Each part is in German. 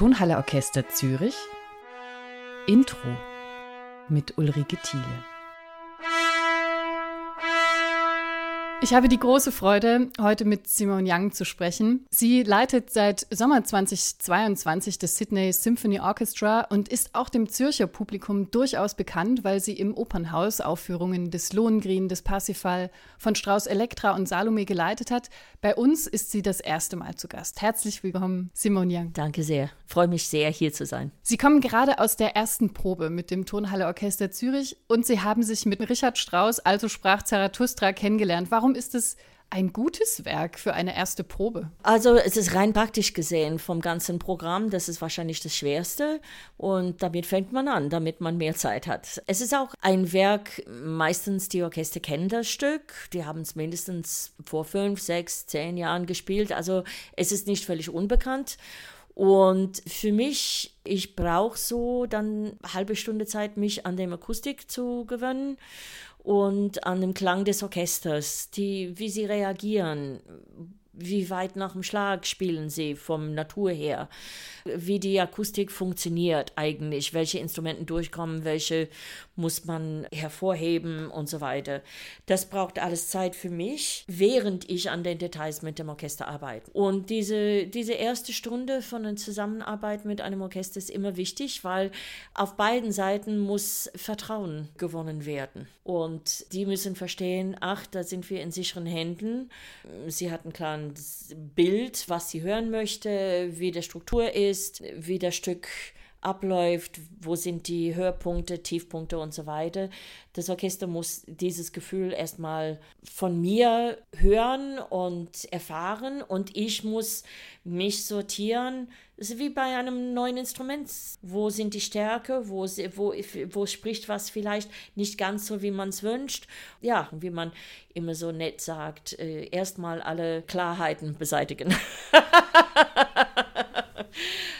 Tonhalle Orchester Zürich Intro mit Ulrike Thiele. Ich habe die große Freude, heute mit Simone Young zu sprechen. Sie leitet seit Sommer 2022 das Sydney Symphony Orchestra und ist auch dem Zürcher Publikum durchaus bekannt, weil sie im Opernhaus Aufführungen des Lohengrin, des Parsifal, von Strauss Elektra und Salome geleitet hat. Bei uns ist sie das erste Mal zu Gast. Herzlich willkommen, Simone Young. Danke sehr. Freue mich sehr, hier zu sein. Sie kommen gerade aus der ersten Probe mit dem Tonhalle Orchester Zürich und Sie haben sich mit Richard Strauss, also sprach Zarathustra, kennengelernt. Warum ist es ein gutes Werk für eine erste Probe? Also es ist rein praktisch gesehen vom ganzen Programm, das ist wahrscheinlich das Schwerste und damit fängt man an, damit man mehr Zeit hat. Es ist auch ein Werk, meistens die Orchester kennen das Stück, die haben es mindestens vor fünf, sechs, zehn Jahren gespielt, also es ist nicht völlig unbekannt. Und für mich, ich brauche so dann eine halbe Stunde Zeit, mich an der Akustik zu gewöhnen und an dem Klang des Orchesters, die, wie sie reagieren, wie weit nach dem Schlag spielen sie vom Natur her, wie die Akustik funktioniert eigentlich, welche Instrumenten durchkommen, welche muss man hervorheben und so weiter. Das braucht alles Zeit für mich, während ich an den Details mit dem Orchester arbeite. Und diese, diese erste Stunde von der Zusammenarbeit mit einem Orchester ist immer wichtig, weil auf beiden Seiten muss Vertrauen gewonnen werden. Und die müssen verstehen, ach, da sind wir in sicheren Händen. Sie hatten klar ein Bild, was sie hören möchte, wie die Struktur ist, wie das Stück abläuft, wo sind die Höhepunkte, Tiefpunkte und so weiter. Das Orchester muss dieses Gefühl erstmal von mir hören und erfahren und ich muss mich sortieren. Es ist wie bei einem neuen Instrument. Wo sind die Stärke? Wo, wo, wo spricht was vielleicht nicht ganz so, wie man es wünscht? Ja, wie man immer so nett sagt, äh, erstmal alle Klarheiten beseitigen.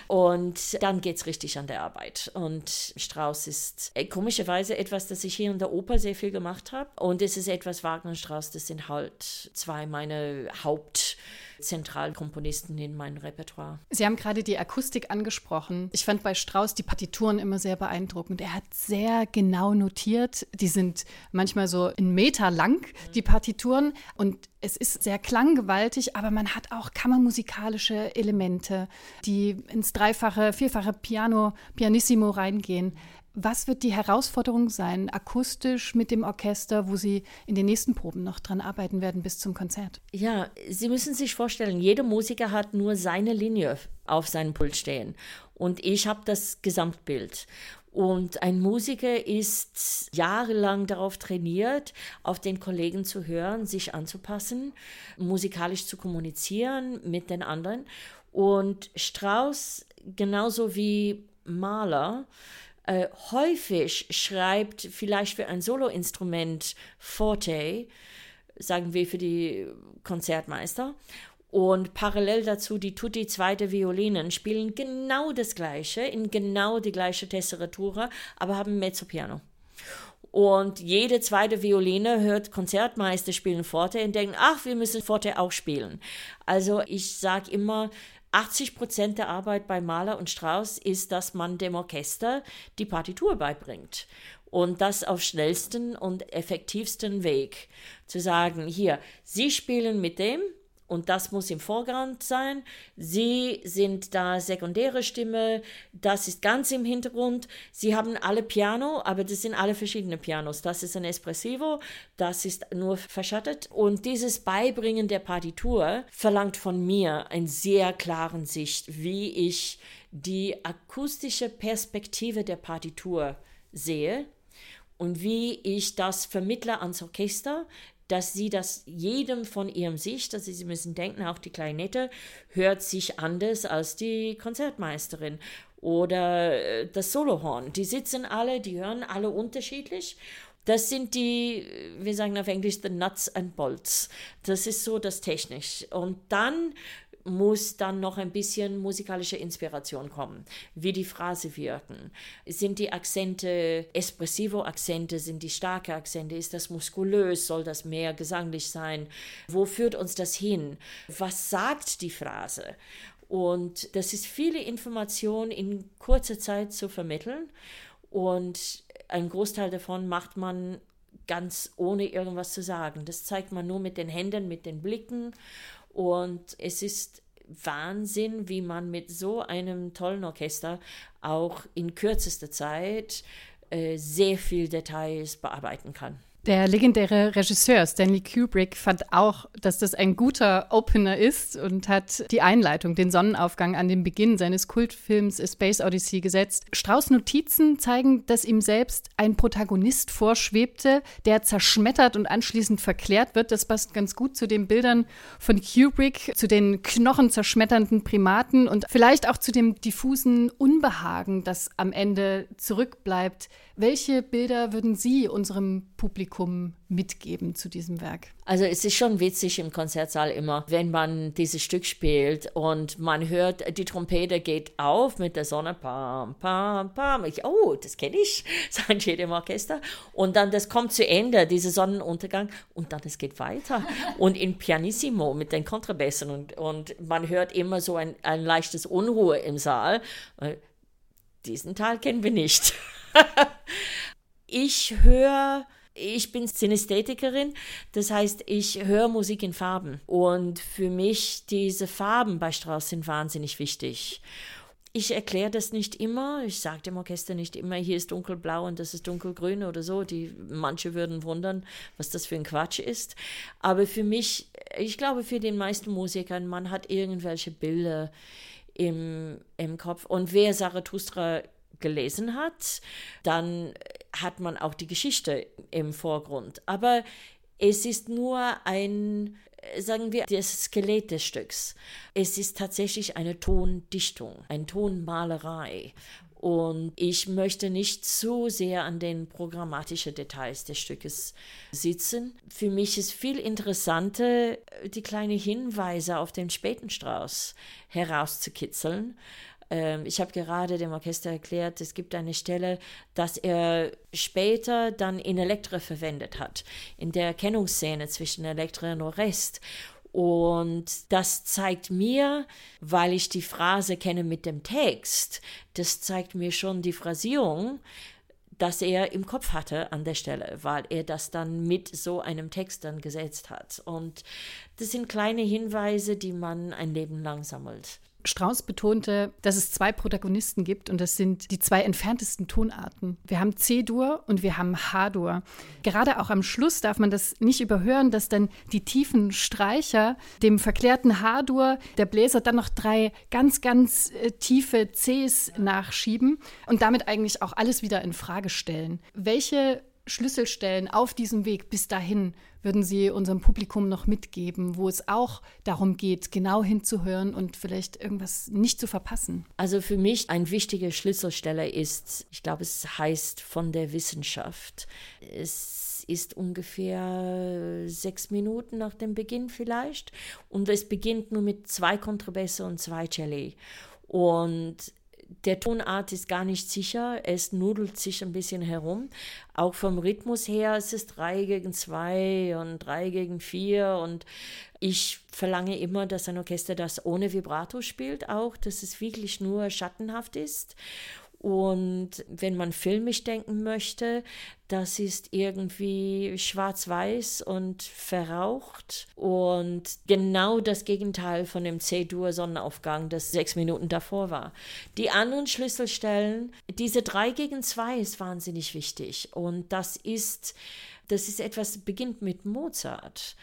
Und dann geht es richtig an der Arbeit. Und Strauss ist äh, komischerweise etwas, das ich hier in der Oper sehr viel gemacht habe. Und es ist etwas Wagner und Strauss, das sind halt zwei meiner Haupt- Zentralkomponisten in meinem Repertoire. Sie haben gerade die Akustik angesprochen. Ich fand bei Strauss die Partituren immer sehr beeindruckend. Er hat sehr genau notiert. Die sind manchmal so in Meter lang, die Partituren. Und es ist sehr klanggewaltig, aber man hat auch kammermusikalische Elemente, die ins dreifache, vierfache Piano, Pianissimo reingehen. Was wird die Herausforderung sein, akustisch mit dem Orchester, wo Sie in den nächsten Proben noch dran arbeiten werden bis zum Konzert? Ja, Sie müssen sich vorstellen, jeder Musiker hat nur seine Linie auf seinem Pult stehen. Und ich habe das Gesamtbild. Und ein Musiker ist jahrelang darauf trainiert, auf den Kollegen zu hören, sich anzupassen, musikalisch zu kommunizieren mit den anderen. Und Strauss, genauso wie Mahler, äh, häufig schreibt vielleicht für ein Soloinstrument Forte, sagen wir für die Konzertmeister, und parallel dazu die Tutti zweite Violinen spielen genau das gleiche, in genau die gleiche Tesseratura, aber haben Mezzopiano. Und jede zweite Violine hört Konzertmeister spielen Forte und denken, ach, wir müssen Forte auch spielen. Also ich sage immer, 80 Prozent der Arbeit bei Mahler und Strauss ist, dass man dem Orchester die Partitur beibringt. Und das auf schnellsten und effektivsten Weg. Zu sagen, hier, Sie spielen mit dem, und das muss im Vorgrund sein. Sie sind da sekundäre Stimme, das ist ganz im Hintergrund. Sie haben alle Piano, aber das sind alle verschiedene Pianos. Das ist ein Espressivo, das ist nur verschattet. Und dieses Beibringen der Partitur verlangt von mir einen sehr klaren Sicht, wie ich die akustische Perspektive der Partitur sehe und wie ich das vermittle ans Orchester, dass sie das jedem von ihrem Sicht, also sie müssen denken, auch die Klarinette hört sich anders als die Konzertmeisterin oder äh, das Solohorn. Die sitzen alle, die hören alle unterschiedlich. Das sind die, wir sagen auf Englisch, the nuts and bolts. Das ist so das Technisch. Und dann muss dann noch ein bisschen musikalische Inspiration kommen, wie die Phrase wirken. Sind die Akzente Espressivo-Akzente, sind die starke Akzente, ist das muskulös, soll das mehr gesanglich sein? Wo führt uns das hin? Was sagt die Phrase? Und das ist viele Informationen in kurzer Zeit zu vermitteln. Und ein Großteil davon macht man ganz ohne irgendwas zu sagen. Das zeigt man nur mit den Händen, mit den Blicken. Und es ist Wahnsinn, wie man mit so einem tollen Orchester auch in kürzester Zeit äh, sehr viel Details bearbeiten kann. Der legendäre Regisseur Stanley Kubrick fand auch, dass das ein guter Opener ist und hat die Einleitung, den Sonnenaufgang an den Beginn seines Kultfilms A Space Odyssey gesetzt. Strauß Notizen zeigen, dass ihm selbst ein Protagonist vorschwebte, der zerschmettert und anschließend verklärt wird. Das passt ganz gut zu den Bildern von Kubrick, zu den knochenzerschmetternden Primaten und vielleicht auch zu dem diffusen Unbehagen, das am Ende zurückbleibt. Welche Bilder würden Sie unserem Publikum mitgeben zu diesem Werk? Also es ist schon witzig im Konzertsaal immer, wenn man dieses Stück spielt und man hört, die Trompete geht auf mit der Sonne, pam, pam, pam. Ich, oh, das kenne ich, sagt jedem Orchester. Und dann das kommt zu Ende, dieser Sonnenuntergang und dann es geht weiter. Und in Pianissimo mit den Kontrabässen und, und man hört immer so ein, ein leichtes Unruhe im Saal. Diesen Teil kennen wir nicht. ich höre ich bin Synästhetikerin, das heißt, ich höre Musik in Farben. Und für mich, diese Farben bei Strauss sind wahnsinnig wichtig. Ich erkläre das nicht immer. Ich sage dem Orchester nicht immer, hier ist dunkelblau und das ist dunkelgrün oder so. Die, manche würden wundern, was das für ein Quatsch ist. Aber für mich, ich glaube, für den meisten Musikern, man hat irgendwelche Bilder im, im Kopf. Und wer Zarathustra gelesen hat, dann hat man auch die Geschichte im Vorgrund. Aber es ist nur ein, sagen wir, das Skelett des Stücks. Es ist tatsächlich eine Tondichtung, eine Tonmalerei. Und ich möchte nicht zu sehr an den programmatischen Details des Stückes sitzen. Für mich ist viel interessanter, die kleinen Hinweise auf den späten Strauß herauszukitzeln ähm, ich habe gerade dem Orchester erklärt, es gibt eine Stelle, dass er später dann in Elektra verwendet hat, in der Erkennungsszene zwischen Elektra und Orest. Und das zeigt mir, weil ich die Phrase kenne mit dem Text, das zeigt mir schon die Phrasierung, dass er im Kopf hatte an der Stelle, weil er das dann mit so einem Text dann gesetzt hat. Und das sind kleine Hinweise, die man ein Leben lang sammelt. Strauss betonte, dass es zwei Protagonisten gibt und das sind die zwei entferntesten Tonarten. Wir haben C-Dur und wir haben H-Dur. Gerade auch am Schluss darf man das nicht überhören, dass dann die tiefen Streicher dem verklärten H-Dur der Bläser dann noch drei ganz, ganz äh, tiefe Cs nachschieben und damit eigentlich auch alles wieder in Frage stellen. Welche Schlüsselstellen auf diesem Weg bis dahin würden Sie unserem Publikum noch mitgeben, wo es auch darum geht, genau hinzuhören und vielleicht irgendwas nicht zu verpassen? Also für mich ein wichtiger Schlüsselstelle ist, ich glaube, es heißt von der Wissenschaft. Es ist ungefähr sechs Minuten nach dem Beginn vielleicht und es beginnt nur mit zwei Kontrabässe und zwei Celli. Und der Tonart ist gar nicht sicher, es nudelt sich ein bisschen herum. Auch vom Rhythmus her ist es 3 gegen 2 und 3 gegen 4 und ich verlange immer, dass ein Orchester das ohne Vibrato spielt, auch, dass es wirklich nur schattenhaft ist. Und wenn man filmisch denken möchte, das ist irgendwie schwarz-weiß und verraucht. Und genau das Gegenteil von dem C-Dur-Sonnenaufgang, das sechs Minuten davor war. Die anderen Schlüsselstellen, diese drei gegen zwei ist wahnsinnig wichtig. Und das ist, das ist etwas, beginnt mit Mozart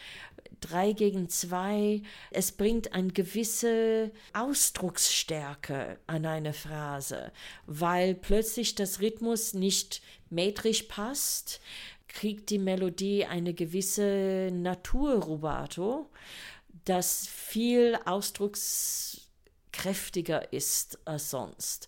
drei gegen zwei. Es bringt eine gewisse Ausdrucksstärke an eine Phrase, weil plötzlich das Rhythmus nicht metrisch passt, kriegt die Melodie eine gewisse Naturrubato, das viel ausdruckskräftiger ist als sonst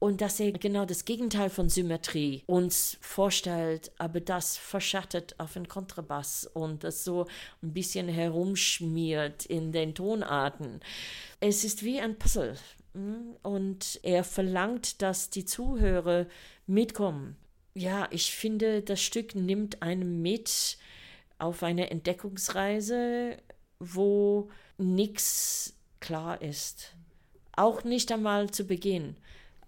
und dass er genau das Gegenteil von Symmetrie uns vorstellt, aber das verschattet auf den Kontrabass und das so ein bisschen herumschmiert in den Tonarten. Es ist wie ein Puzzle hm? und er verlangt, dass die Zuhörer mitkommen. Ja, ich finde, das Stück nimmt einen mit auf eine Entdeckungsreise, wo nichts klar ist auch nicht einmal zu Beginn.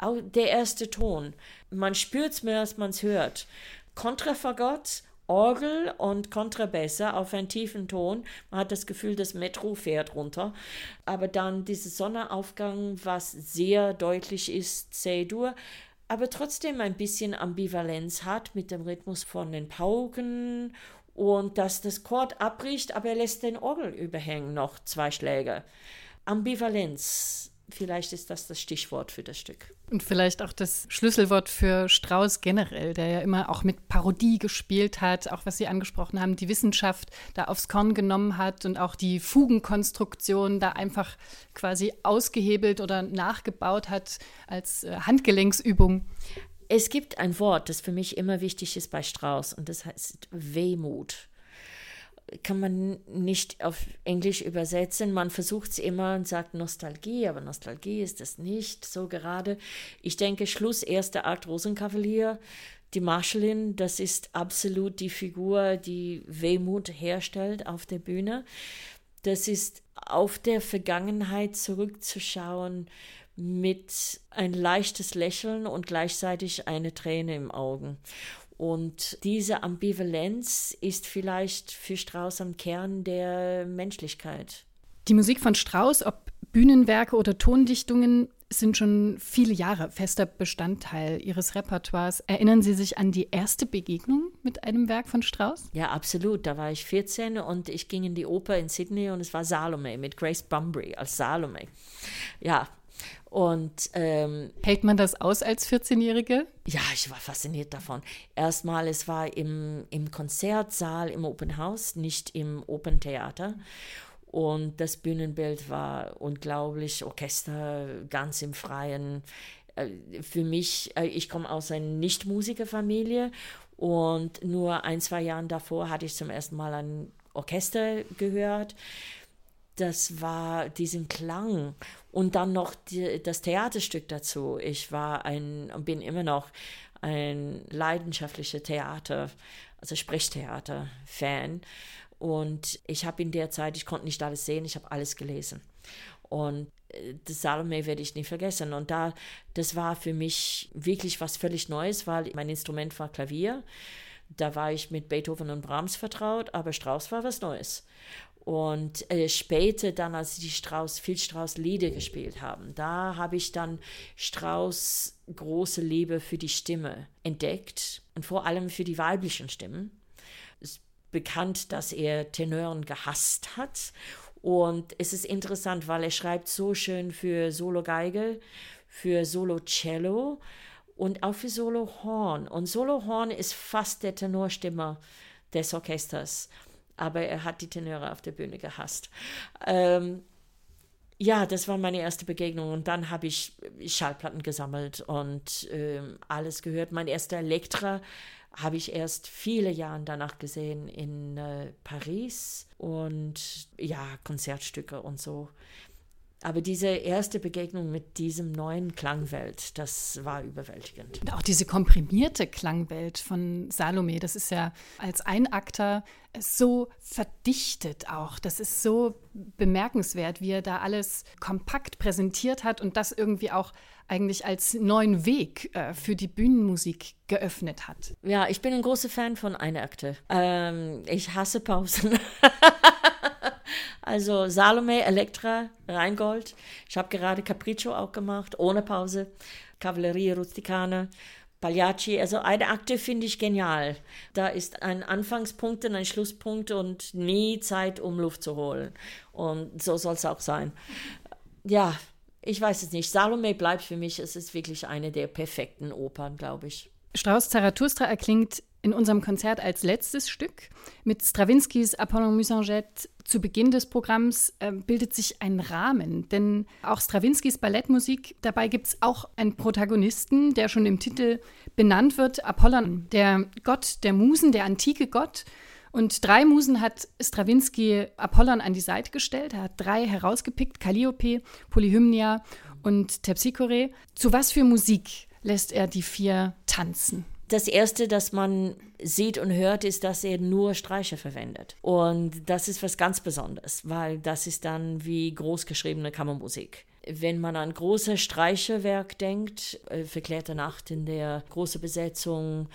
Auch der erste Ton. Man spürt es mehr, als man es hört. Kontrafagott, Orgel und Kontrabässe auf einen tiefen Ton. Man hat das Gefühl, das Metro fährt runter. Aber dann dieser Sonnenaufgang, was sehr deutlich ist, C-Dur, aber trotzdem ein bisschen Ambivalenz hat mit dem Rhythmus von den Pauken und dass das Chord abbricht, aber er lässt den Orgel überhängen, noch zwei Schläge. Ambivalenz Vielleicht ist das das Stichwort für das Stück. Und vielleicht auch das Schlüsselwort für Strauss generell, der ja immer auch mit Parodie gespielt hat, auch was Sie angesprochen haben, die Wissenschaft da aufs Korn genommen hat und auch die Fugenkonstruktion da einfach quasi ausgehebelt oder nachgebaut hat als äh, Handgelenksübung. Es gibt ein Wort, das für mich immer wichtig ist bei Strauss und das heißt Wehmut kann man nicht auf Englisch übersetzen. Man versucht es immer und sagt Nostalgie, aber Nostalgie ist es nicht so gerade. Ich denke, Schluss, erster Akt Rosenkavalier, die Marschallin, das ist absolut die Figur, die Wehmut herstellt auf der Bühne. Das ist auf der Vergangenheit zurückzuschauen mit ein leichtes Lächeln und gleichzeitig eine Träne im Augen. Und diese Ambivalenz ist vielleicht für Strauss am Kern der Menschlichkeit. Die Musik von Strauss, ob Bühnenwerke oder Tondichtungen, sind schon viele Jahre fester Bestandteil Ihres Repertoires. Erinnern Sie sich an die erste Begegnung mit einem Werk von Strauss? Ja, absolut. Da war ich 14 und ich ging in die Oper in Sydney und es war Salome mit Grace Bumbry als Salome. Ja, und ähm, hält man das aus als 14-Jährige? Ja, ich war fasziniert davon. Erstmal, es war im, im Konzertsaal im Open House, nicht im Open Theater. Und das Bühnenbild war unglaublich, Orchester ganz im Freien. Äh, für mich, äh, ich komme aus einer Nicht-Musikerfamilie und nur ein, zwei Jahre davor hatte ich zum ersten Mal ein Orchester gehört das war diesen Klang und dann noch die, das Theaterstück dazu. Ich war ein und bin immer noch ein leidenschaftlicher Theater, also Sprechtheater-Fan. Und ich habe in der Zeit, ich konnte nicht alles sehen, ich habe alles gelesen. Und äh, das Salome werde ich nie vergessen. Und da, das war für mich wirklich was völlig Neues, weil mein Instrument war Klavier. Da war ich mit Beethoven und Brahms vertraut, aber Strauss war was Neues. Und äh, später dann, als die Strauß, viel Strauß Lieder gespielt haben, da habe ich dann Strauß große Liebe für die Stimme entdeckt und vor allem für die weiblichen Stimmen. Es ist bekannt, dass er Tenören gehasst hat. Und es ist interessant, weil er schreibt so schön für Solo-Geige, für Solo-Cello und auch für Solo-Horn. Und Solo-Horn ist fast der Tenorstimme des Orchesters aber er hat die Tenöre auf der Bühne gehasst. Ähm, ja, das war meine erste Begegnung und dann habe ich Schallplatten gesammelt und ähm, alles gehört. Mein erster Elektra habe ich erst viele Jahre danach gesehen in äh, Paris und ja, Konzertstücke und so. Aber diese erste Begegnung mit diesem neuen Klangwelt, das war überwältigend. Und auch diese komprimierte Klangwelt von Salome, das ist ja als Einakter so verdichtet auch. Das ist so bemerkenswert, wie er da alles kompakt präsentiert hat und das irgendwie auch eigentlich als neuen Weg äh, für die Bühnenmusik geöffnet hat. Ja, ich bin ein großer Fan von Einakte. Ähm, ich hasse Pausen. Also Salome, Elektra, Rheingold. Ich habe gerade Capriccio auch gemacht, ohne Pause. Cavalleria Rusticana. Pagliacci, also eine Akte finde ich genial. Da ist ein Anfangspunkt und ein Schlusspunkt und nie Zeit, um Luft zu holen. Und so soll es auch sein. Ja, ich weiß es nicht. Salome bleibt für mich, es ist wirklich eine der perfekten Opern, glaube ich. Strauss Zarathustra erklingt in unserem Konzert als letztes Stück. Mit Strawinskys Apollon Musanget zu Beginn des Programms äh, bildet sich ein Rahmen, denn auch Strawinskys Ballettmusik, dabei gibt es auch einen Protagonisten, der schon im Titel benannt wird, Apollon, der Gott der Musen, der antike Gott. Und drei Musen hat Stravinsky Apollon an die Seite gestellt. Er hat drei herausgepickt, Calliope, Polyhymnia und Terpsichore. Zu was für Musik lässt er die vier tanzen? Das Erste, das man sieht und hört, ist, dass er nur Streicher verwendet. Und das ist was ganz Besonderes, weil das ist dann wie großgeschriebene Kammermusik. Wenn man an große Streicherwerk denkt, äh, Verklärte Nacht in der großen Besetzung,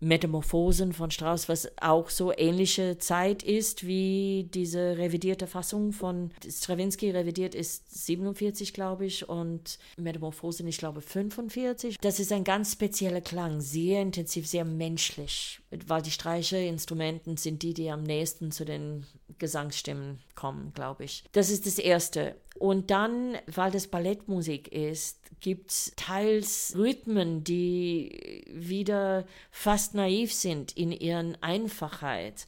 Metamorphosen von Strauss, was auch so ähnliche Zeit ist wie diese revidierte Fassung von Stravinsky. Revidiert ist 47, glaube ich, und Metamorphosen, ich glaube, 45. Das ist ein ganz spezieller Klang, sehr intensiv, sehr menschlich, weil die Streicherinstrumenten sind die, die am nächsten zu den Gesangsstimmen kommen, glaube ich. Das ist das Erste. Und dann, weil das Ballettmusik ist, gibt es teils Rhythmen, die wieder fast naiv sind in ihren Einfachheit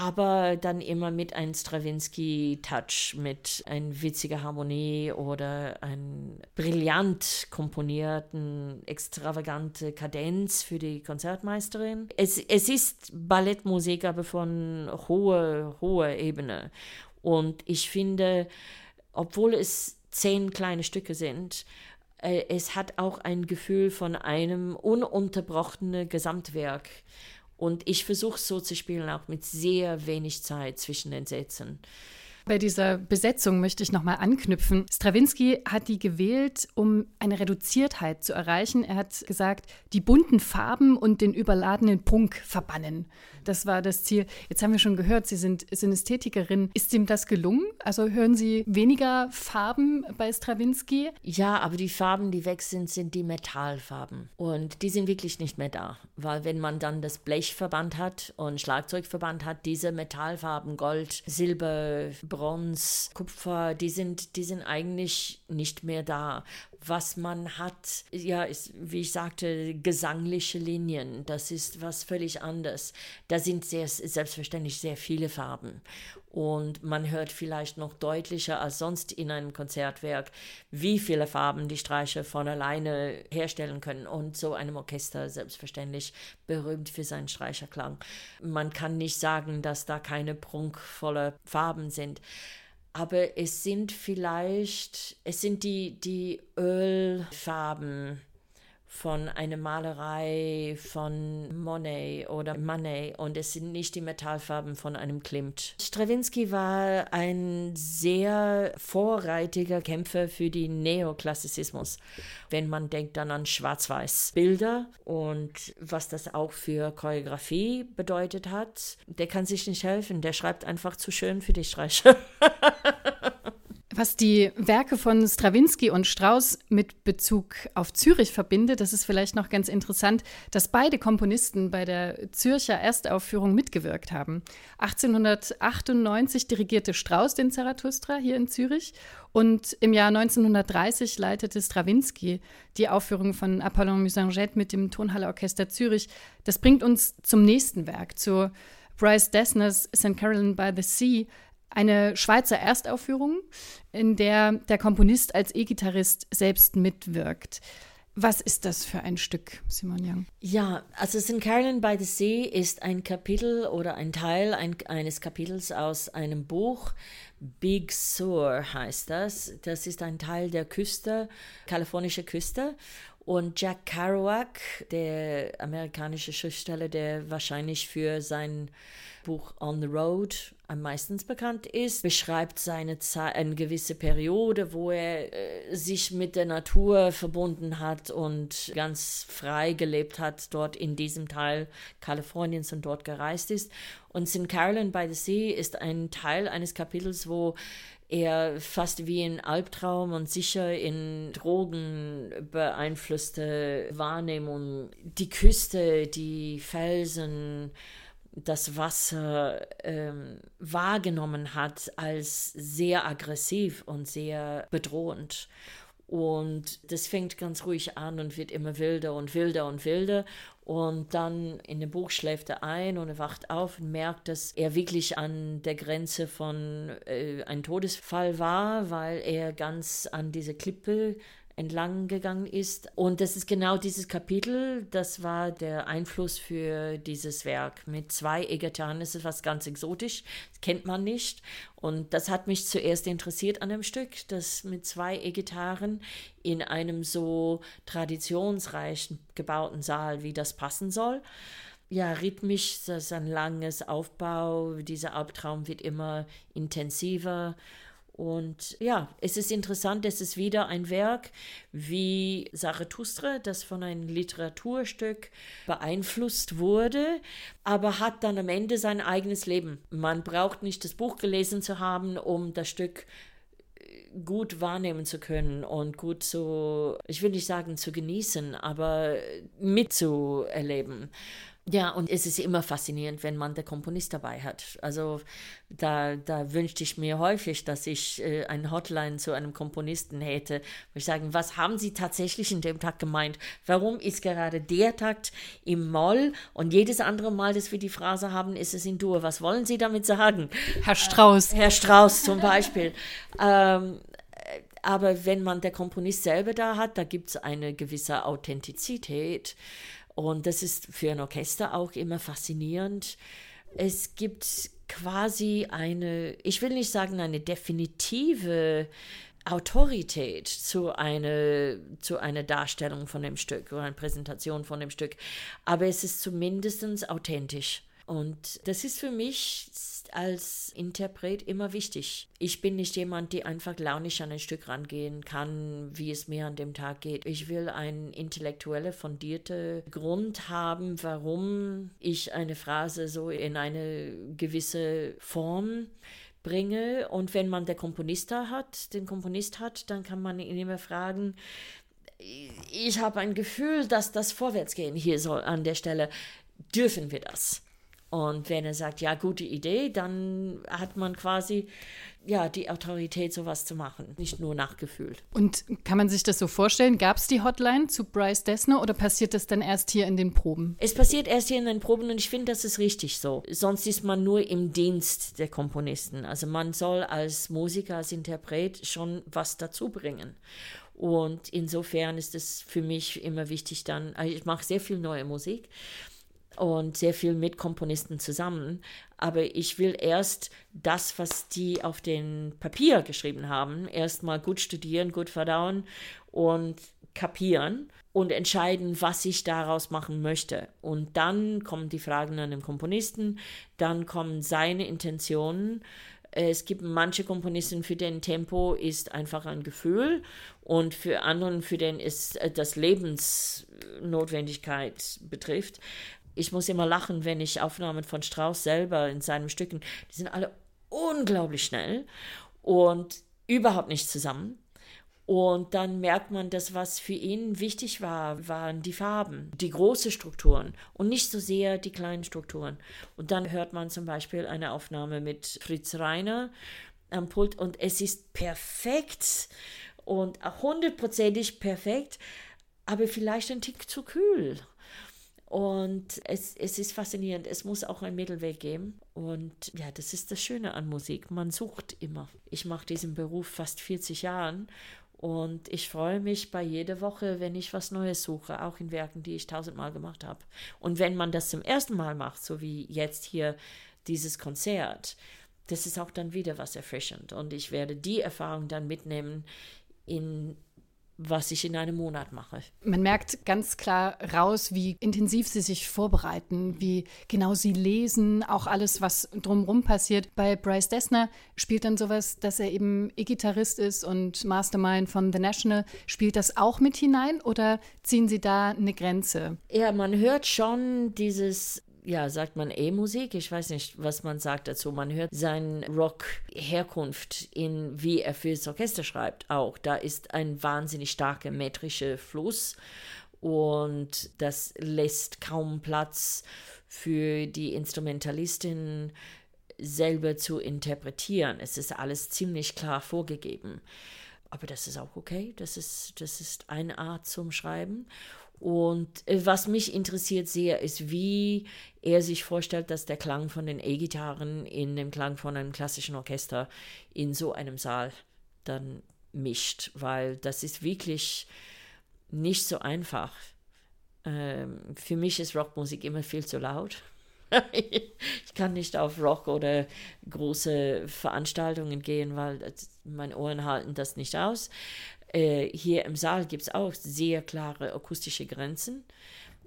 aber dann immer mit einem Stravinsky-Touch, mit einer witzigen Harmonie oder einer brillant komponierten, extravagante Kadenz für die Konzertmeisterin. Es, es ist Ballettmusik, aber von hoher, hoher Ebene. Und ich finde, obwohl es zehn kleine Stücke sind, äh, es hat auch ein Gefühl von einem ununterbrochenen Gesamtwerk. Und ich versuche so zu spielen, auch mit sehr wenig Zeit zwischen den Sätzen. Bei dieser Besetzung möchte ich nochmal anknüpfen. Stravinsky hat die gewählt, um eine Reduziertheit zu erreichen. Er hat gesagt, die bunten Farben und den überladenen Prunk verbannen. Das war das Ziel. Jetzt haben wir schon gehört, Sie sind Synästhetikerin. Ist ihm das gelungen? Also hören Sie weniger Farben bei Stravinsky? Ja, aber die Farben, die weg sind, sind die Metallfarben. Und die sind wirklich nicht mehr da. Weil wenn man dann das Blechverband hat und Schlagzeugverband hat, diese Metallfarben, Gold, Silber, Bronze, Kupfer, die sind, die sind eigentlich nicht mehr da was man hat, ja, ist, wie ich sagte, gesangliche Linien. Das ist was völlig anderes. Da sind sehr, selbstverständlich sehr viele Farben. Und man hört vielleicht noch deutlicher als sonst in einem Konzertwerk, wie viele Farben die Streicher von alleine herstellen können. Und so einem Orchester selbstverständlich berühmt für seinen Streicherklang. Man kann nicht sagen, dass da keine prunkvolle Farben sind aber es sind vielleicht, es sind die, die Ölfarben von einer Malerei von Monet oder Manet und es sind nicht die Metallfarben von einem Klimt. Stravinsky war ein sehr vorreitiger Kämpfer für den Neoklassizismus, wenn man denkt dann an Schwarz-Weiß-Bilder und was das auch für Choreografie bedeutet hat. Der kann sich nicht helfen, der schreibt einfach zu schön für die Streicher. Was die Werke von Strawinski und Strauss mit Bezug auf Zürich verbindet, das ist vielleicht noch ganz interessant, dass beide Komponisten bei der Zürcher Erstaufführung mitgewirkt haben. 1898 dirigierte Strauss den Zarathustra hier in Zürich und im Jahr 1930 leitete Strawinski die Aufführung von Apollon Musanget mit dem Tonhalleorchester Zürich. Das bringt uns zum nächsten Werk, zu Bryce Dessners St. Caroline by the Sea, eine Schweizer Erstaufführung, in der der Komponist als E-Gitarrist selbst mitwirkt. Was ist das für ein Stück, Simon Young? Ja, also St. Caroline by the Sea ist ein Kapitel oder ein Teil ein, eines Kapitels aus einem Buch. Big Sur heißt das. Das ist ein Teil der Küste, kalifornische Küste. Und Jack Kerouac, der amerikanische Schriftsteller, der wahrscheinlich für sein Buch On the Road am meisten bekannt ist, beschreibt seine Zeit, eine gewisse Periode, wo er äh, sich mit der Natur verbunden hat und ganz frei gelebt hat, dort in diesem Teil Kaliforniens und dort gereist ist. Und St. Caroline by the Sea ist ein Teil eines Kapitels, wo er fast wie ein Albtraum und sicher in Drogen beeinflusste Wahrnehmung die Küste, die Felsen, das Wasser ähm, wahrgenommen hat als sehr aggressiv und sehr bedrohend. Und das fängt ganz ruhig an und wird immer wilder und wilder und wilder. Und dann in dem Buch schläft er ein und er wacht auf und merkt, dass er wirklich an der Grenze von äh, einem Todesfall war, weil er ganz an diese Klippe entlang gegangen ist. Und das ist genau dieses Kapitel, das war der Einfluss für dieses Werk. Mit zwei E-Gitarren ist es was ganz exotisch, das kennt man nicht. Und das hat mich zuerst interessiert an dem Stück, dass mit zwei E-Gitarren in einem so traditionsreich gebauten Saal, wie das passen soll ja, rhythmisch, das ist ein langes Aufbau, dieser Albtraum wird immer intensiver. Und ja, es ist interessant, es ist wieder ein Werk wie Zarathustra, das von einem Literaturstück beeinflusst wurde, aber hat dann am Ende sein eigenes Leben. Man braucht nicht das Buch gelesen zu haben, um das Stück äh, gut wahrnehmen zu können und gut zu, ich will nicht sagen zu genießen, aber mitzuerleben. Ja, und es ist immer faszinierend, wenn man den Komponist dabei hat. Also da, da wünschte ich mir häufig, dass ich äh, eine Hotline zu einem Komponisten hätte, wo ich sagen, was haben Sie tatsächlich in dem Tag gemeint? Warum ist gerade der Takt im Moll und jedes andere Mal, dass wir die Phrase haben, ist es in Dur? Was wollen Sie damit sagen? Herr Strauß. Äh, Herr Strauß zum Beispiel. ähm, aber wenn man der Komponist selber da hat, da gibt es eine gewisse Authentizität. Und das ist für ein Orchester auch immer faszinierend. Es gibt quasi eine, ich will nicht sagen eine definitive Autorität zu einer, zu einer Darstellung von dem Stück oder einer Präsentation von dem Stück, aber es ist zumindest authentisch. Und das ist für mich als Interpret immer wichtig. Ich bin nicht jemand, der einfach launisch an ein Stück rangehen kann, wie es mir an dem Tag geht. Ich will einen intellektuelle, fundierte Grund haben, warum ich eine Phrase so in eine gewisse Form bringe. Und wenn man den Komponist hat, den Komponist hat, dann kann man ihn immer fragen, ich habe ein Gefühl, dass das Vorwärtsgehen hier soll an der Stelle. Dürfen wir das? Und wenn er sagt, ja, gute Idee, dann hat man quasi ja die Autorität, sowas zu machen, nicht nur nachgefühlt. Und kann man sich das so vorstellen? Gab es die Hotline zu Bryce Dessner oder passiert das dann erst hier in den Proben? Es passiert erst hier in den Proben und ich finde, das ist richtig so. Sonst ist man nur im Dienst der Komponisten. Also man soll als Musiker, als Interpret schon was dazu bringen. Und insofern ist es für mich immer wichtig dann, also ich mache sehr viel neue Musik und sehr viel mit Komponisten zusammen. Aber ich will erst das, was die auf den Papier geschrieben haben, erstmal gut studieren, gut verdauen und kapieren und entscheiden, was ich daraus machen möchte. Und dann kommen die Fragen an den Komponisten, dann kommen seine Intentionen. Es gibt manche Komponisten, für den Tempo ist einfach ein Gefühl und für anderen, für den es äh, das Lebensnotwendigkeit betrifft ich muss immer lachen, wenn ich Aufnahmen von Strauss selber in seinen Stücken, die sind alle unglaublich schnell und überhaupt nicht zusammen. Und dann merkt man, dass was für ihn wichtig war, waren die Farben, die großen Strukturen und nicht so sehr die kleinen Strukturen. Und dann hört man zum Beispiel eine Aufnahme mit Fritz Reiner am Pult und es ist perfekt und hundertprozentig perfekt, aber vielleicht ein Tick zu kühl. Und es, es ist faszinierend. Es muss auch einen Mittelweg geben. Und ja, das ist das Schöne an Musik. Man sucht immer. Ich mache diesen Beruf fast 40 Jahren und ich freue mich bei jeder Woche, wenn ich was Neues suche, auch in Werken, die ich tausendmal gemacht habe. Und wenn man das zum ersten Mal macht, so wie jetzt hier dieses Konzert, das ist auch dann wieder was erfrischend. Und ich werde die Erfahrung dann mitnehmen in was ich in einem Monat mache. Man merkt ganz klar raus, wie intensiv sie sich vorbereiten, wie genau sie lesen, auch alles, was drumherum passiert. Bei Bryce Dessner spielt dann sowas, dass er eben E-Gitarrist ist und Mastermind von The National. Spielt das auch mit hinein oder ziehen Sie da eine Grenze? Ja, man hört schon dieses ja, sagt man E-Musik? Ich weiß nicht, was man sagt dazu. Man hört seine Rock-Herkunft in, wie er fürs Orchester schreibt, auch. Da ist ein wahnsinnig starker metrischer Fluss und das lässt kaum Platz für die Instrumentalistin selber zu interpretieren. Es ist alles ziemlich klar vorgegeben. Aber das ist auch okay. Das ist, das ist eine Art zum Schreiben. Und äh, was mich interessiert sehr, ist, wie er sich vorstellt, dass der Klang von den E-Gitarren in dem Klang von einem klassischen Orchester in so einem Saal dann mischt, weil das ist wirklich nicht so einfach. Ähm, für mich ist Rockmusik immer viel zu laut. ich kann nicht auf Rock oder große Veranstaltungen gehen, weil meine Ohren halten das nicht aus. Äh, hier im Saal gibt es auch sehr klare akustische Grenzen.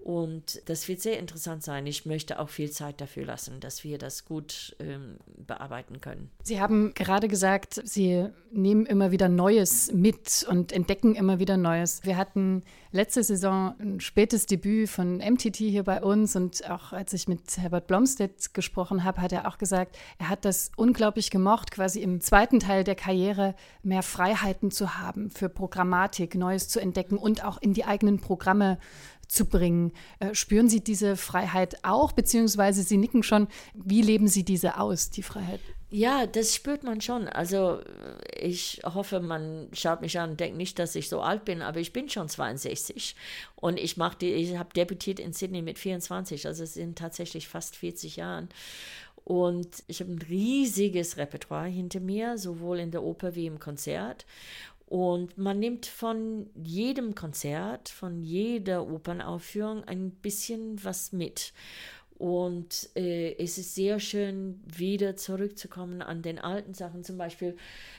Und das wird sehr interessant sein. Ich möchte auch viel Zeit dafür lassen, dass wir das gut ähm, bearbeiten können. Sie haben gerade gesagt, Sie nehmen immer wieder Neues mit und entdecken immer wieder Neues. Wir hatten letzte Saison ein spätes Debüt von MTT hier bei uns und auch als ich mit Herbert Blomstedt gesprochen habe, hat er auch gesagt, er hat das unglaublich gemocht, quasi im zweiten Teil der Karriere mehr Freiheiten zu haben für Programmatik, Neues zu entdecken und auch in die eigenen Programme zu bringen. Äh, spüren Sie diese Freiheit auch, beziehungsweise Sie nicken schon, wie leben Sie diese aus, die Freiheit? Ja, das spürt man schon. Also ich hoffe, man schaut mich an und denkt nicht, dass ich so alt bin, aber ich bin schon 62 und ich mache die, ich habe debütiert in Sydney mit 24, also es sind tatsächlich fast 40 Jahren. Und ich habe ein riesiges Repertoire hinter mir, sowohl in der Oper wie im Konzert. Und man nimmt von jedem Konzert, von jeder Opernaufführung ein bisschen was mit. Und äh, es ist sehr schön, wieder zurückzukommen an den alten Sachen. Zum Beispiel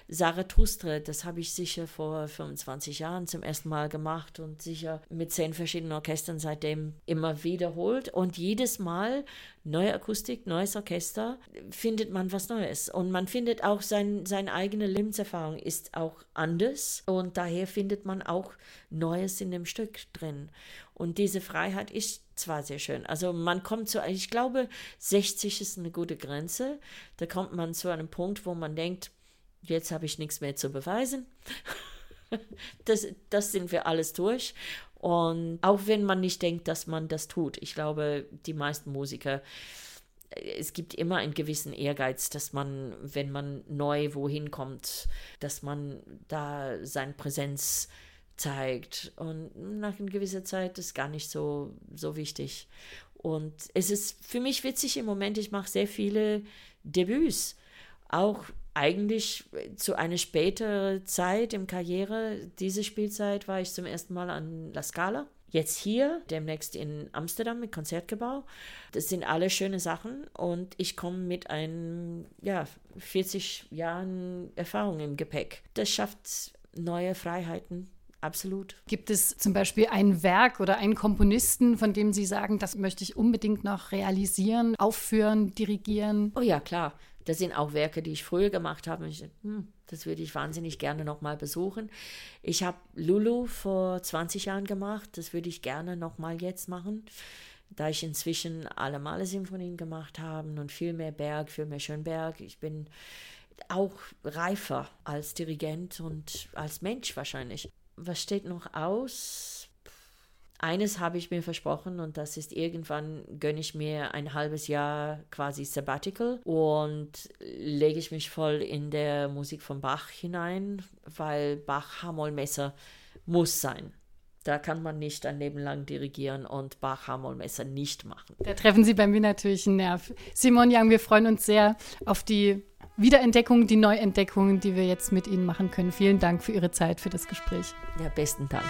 Zarathustra, das habe ich sicher vor 25 Jahren zum ersten Mal gemacht und sicher mit zehn verschiedenen Orchestern seitdem immer wiederholt. Und jedes Mal neue Akustik, neues Orchester, findet man was Neues. Und man findet auch sein, seine eigene Lebenserfahrung ist auch anders. Und daher findet man auch Neues in dem Stück drin. Und diese Freiheit ist zwar sehr schön. Also man kommt zu, ich glaube, 60 ist eine gute Grenze. Da kommt man zu einem Punkt, wo man denkt, jetzt habe ich nichts mehr zu beweisen. das, das sind wir alles durch. Und auch wenn man nicht denkt, dass man das tut, ich glaube, die meisten Musiker, es gibt immer einen gewissen Ehrgeiz, dass man, wenn man neu wohin kommt, dass man da seine Präsenz zeigt. Und nach einer gewissen Zeit ist gar nicht so, so wichtig. Und es ist für mich witzig im Moment, ich mache sehr viele Debüts. Auch eigentlich zu einer späteren Zeit im Karriere, diese Spielzeit, war ich zum ersten Mal an La Scala. Jetzt hier, demnächst in Amsterdam im Konzertgebau. Das sind alle schöne Sachen und ich komme mit einem, ja, 40 Jahren Erfahrung im Gepäck. Das schafft neue Freiheiten, Absolut. Gibt es zum Beispiel ein Werk oder einen Komponisten, von dem Sie sagen, das möchte ich unbedingt noch realisieren, aufführen, dirigieren? Oh ja, klar. Das sind auch Werke, die ich früher gemacht habe. Ich, hm, das würde ich wahnsinnig gerne nochmal besuchen. Ich habe Lulu vor 20 Jahren gemacht. Das würde ich gerne nochmal jetzt machen. Da ich inzwischen alle Male Symphonien gemacht habe und viel mehr Berg, viel mehr Schönberg. Ich bin auch reifer als Dirigent und als Mensch wahrscheinlich was steht noch aus? Eines habe ich mir versprochen und das ist irgendwann gönne ich mir ein halbes Jahr quasi Sabbatical und lege ich mich voll in der Musik von Bach hinein, weil Bach Hamollmesser muss sein. Da kann man nicht ein Leben lang dirigieren und Bach Hamollmesser nicht machen. Da treffen Sie bei mir natürlich einen Nerv. Simon Young, wir freuen uns sehr auf die Wiederentdeckungen, die Neuentdeckungen, die wir jetzt mit Ihnen machen können. Vielen Dank für Ihre Zeit, für das Gespräch. Ja, besten Dank.